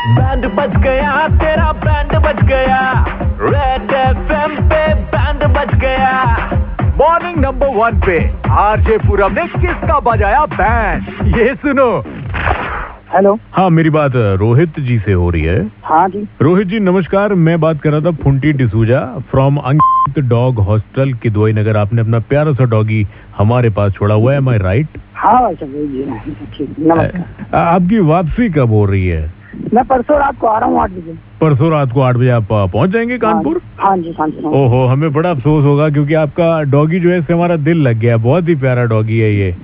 Band बज गया तेरा बैंड बज गया। रेड एफएम पे बैंड बज गया। मॉर्निंग नंबर वन पे आरजे पूरम ने किसका बजाया बैंड ये सुनो। हेलो हाँ मेरी बात रोहित जी से हो रही है। हाँ जी। रोहित जी नमस्कार। मैं बात कर रहा था Funty D'Souza from Ankit dog hostel Kidwai Nagar. आपने अपना प्यारा सा डॉगी हमारे पास छोड़ा हुआ है माई राइट हाँ भाई जी। नमस्कार। आपकी वापसी कब हो रही है? मैं परसों रात को आ रहा हूँ आठ बजे। परसों रात को आठ बजे आप पहुँच जाएँगे कानपुर? हाँ जी कानपुर हाँ। ओहो हमें बड़ा अफसोस होगा क्योंकि आपका डॉगी जो है इससे हमारा दिल लग गया। बहुत ही प्यारा डॉगी है ये।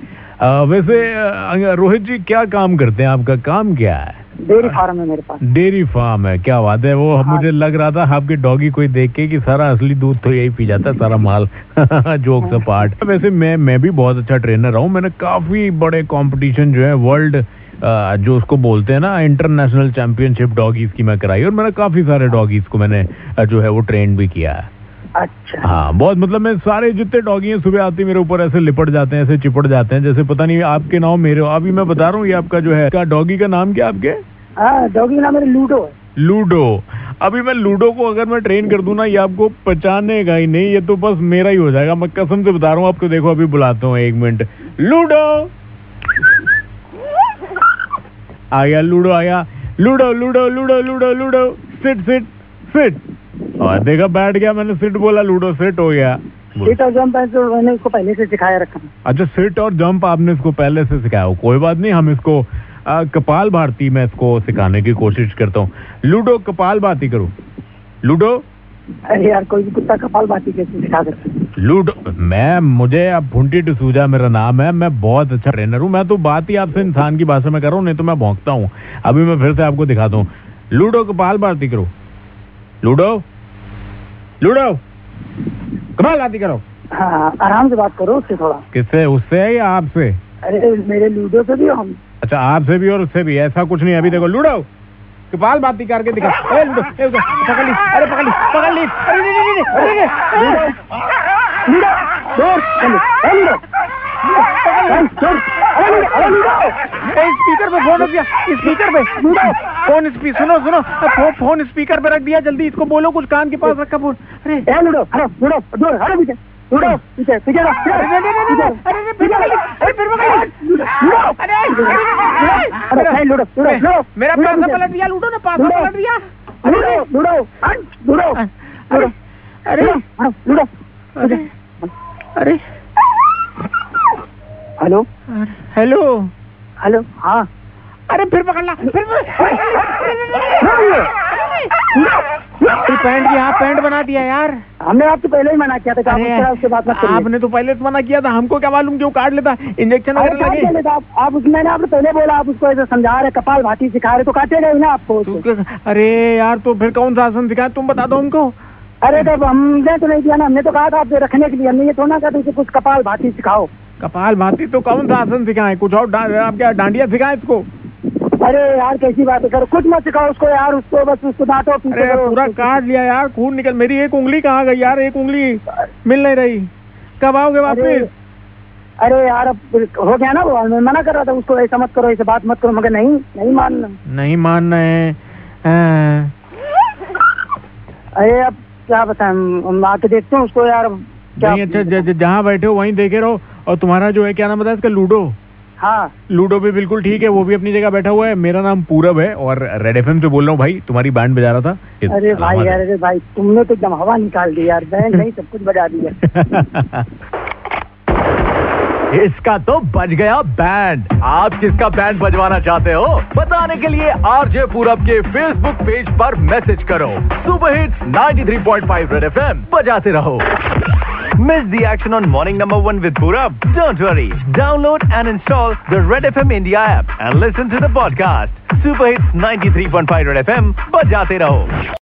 आ, वैसे रोहित जी क्या काम करते हैं? आपका काम क्या है? डेयरी फार्म है मेरे पास। डेयरी फार्म है क्या बात है। वो हाँ। मुझे लग रहा था आपके डॉगी कोई देख के कि सारा असली दूध तो यही पी जाता है सारा माल। जोक हाँ। से पार्ट वैसे मैं मैं भी बहुत अच्छा ट्रेनर हूँ। मैंने काफ़ी बड़े कंपटीशन जो है वर्ल्ड जो उसको बोलते हैं ना इंटरनेशनल चैंपियनशिप डॉगीज की मैं कराई और मैंने काफ़ी सारे डॉगीज को मैंने जो है वो ट्रेन भी किया है। अच्छा। हाँ बहुत मतलब मैं सारे जितने डॉगी हैं सुबह आते मेरे ऊपर ऐसे लिपट जाते हैं ऐसे चिपट जाते हैं जैसे पता नहीं आपके नाम मेरे अभी मैं बता रहा हूँ ये आपका जो है डॉगी का नाम क्या आपके? हाँ डॉगी नाम मेरे लूडो है। लूडो अभी मैं लूडो को अगर मैं ट्रेन कर दूँ ना ये आपको पहचानेगा ही नहीं ये तो बस मेरा ही हो जाएगा। मैं कसम से बता रहा हूँ आपको देखो अभी बुलाता हूँ एक मिनट। लूडो आ गया लूडो आ गया ludo ludo ludo ludo ludo. Sit sit sit और देखा बैठ गया मैंने सिट बोला लूडो सिट हो गया। सीट और जंप तो मैंने इसको पहले से सिखाया रखा। अच्छा सिट और जंप आपने इसको पहले से सिखाया हो। कोई बात नहीं हम इसको आ, कपाल भारती में इसको सिखाने की कोशिश करता हूँ। लूडो कपाल भारती करो। लूडो अरे यार कोई भी कुत्ता कपाल बाती कैसे सिखा सकता है? लूडो मैं मुझे अब भुंटी डिसूजा मेरा नाम है मैं बहुत अच्छा ट्रेनर हूँ मैं तो बात ही आपसे इंसान की भाषा में कर रहा हूँ नहीं तो मैं भौंकता हूँ। अभी मैं फिर से आपको दिखाता हूँ। लूडो कपाल भारती करो। लूडो? लूडो? कपाल भारती करो। हाँ आराम से बात करो उससे थोड़ा। किससे उससे है या आपसे? अरे मेरे लूडो से भी हम। अच्छा आपसे भी और उससे भी ऐसा कुछ नहीं अभी देखो लूडो? कपाल बाती करके दिखा। ए लूडो ए लूडो पकड़ ली अरे पकड़ ली पकड़ ली। अरे नहीं नहीं नहीं अरे नहीं। लूडो दूर चलो ए लूडो चल, अरे लूडो अरे लूडो ए स्पीकर पे फ़ोन रख दिया स्पीकर पे लूडो फ़ोन स्पी सुनो सुनो। फो, फ़ोन स्पीकर पे रख दिया जल्दी इसको बोलो कुछ कान के पास रखा फ़ोन अरे। ए लूडो अरे लूडो दूर अरे पीछे। लूडो पीछे पीछे अरे, अरे, अरे, फिर ली, अरे, फिर पकड़ ली। लूडो अरे, लूडो लूडो मेरा पासा पलट दिया लूडो ने पासा पलट दिया लूडो लूडो लूडो अरे अरे लूडो, लूडो अरे अरे हेलो हेलो हेलो हाँ अरे फिर पकड़ ला फिर पैंट की हाँ पैंट बना दिया यार। हमने आपसे पहले ही मना किया था कि आप उससे उससे बात मत करिए। आपने तो पहले से मना किया था हमको क्या मालूम क्यों काट लेता इंजेक्शन वगैरह लगे? आप आप मैंने आपने पहले बोला आप उसको ऐसे समझा रहे कपाल भाती सिखा रहे तो काटेगा ही ना आपको तू उसको। अरे यार तो फिर कौन सा आसन सिखाया तुम बता दो हमको। अरे तब हमने तो नहीं किया ना हमने तो कहा था आपसे रखने के लिए हमने ये थोड़ा ना कहा था कुछ कपाल भाती सिखाओ। कपाल भाती तो कौन सा आसन सिखाए? कुछ और आप क्या डांडिया सिखाए इसको? अरे यार कैसी बात है? करो कुछ मत सिखाओ उसको यार उसको बस उसको डांटो अरे पूरा काट लिया यार खून निकल मेरी एक उंगली कहाँ गई यार? एक उंगली मिल नहीं रही। कब आओगे वापस? अरे यार अब हो गया ना वो मैं मना कर रहा था उसको ऐसा मत करो ऐसे बात मत करो मगर नहीं नहीं मानना। नहीं मानना है। हाँ। अरे अब क्या बताएँ हम आके देखते हैं उसको यार नहीं अच्छा जहाँ बैठे हो वहीं देखे रहो और तुम्हारा जो है क्या नाम बताया इसका लूडो? हाँ। लूडो भी बिल्कुल ठीक है वो भी अपनी जगह बैठा हुआ है। मेरा नाम पूरब है और रेड एफएम से बोल रहा हूँ भाई तुम्हारी बैंड बजा रहा था। अरे भाई यार अरे भाई तुमने तो एकदम हवा निकाल दी यार बैंड नहीं सब कुछ बजा दिया। इसका तो बज गया बैंड आप किसका बैंड बजवाना चाहते हो? बताने के लिए आरजे पूरब के फेसबुक पेज पर मैसेज करो। सुपर हिट्स 93.5 रेड एफएम बजाते रहो। Miss the action on Morning Number 1 with Purab? Don't worry. Download and install the Red FM India app and listen to the podcast. Super Hits 93.5 Red FM. Bajate raho.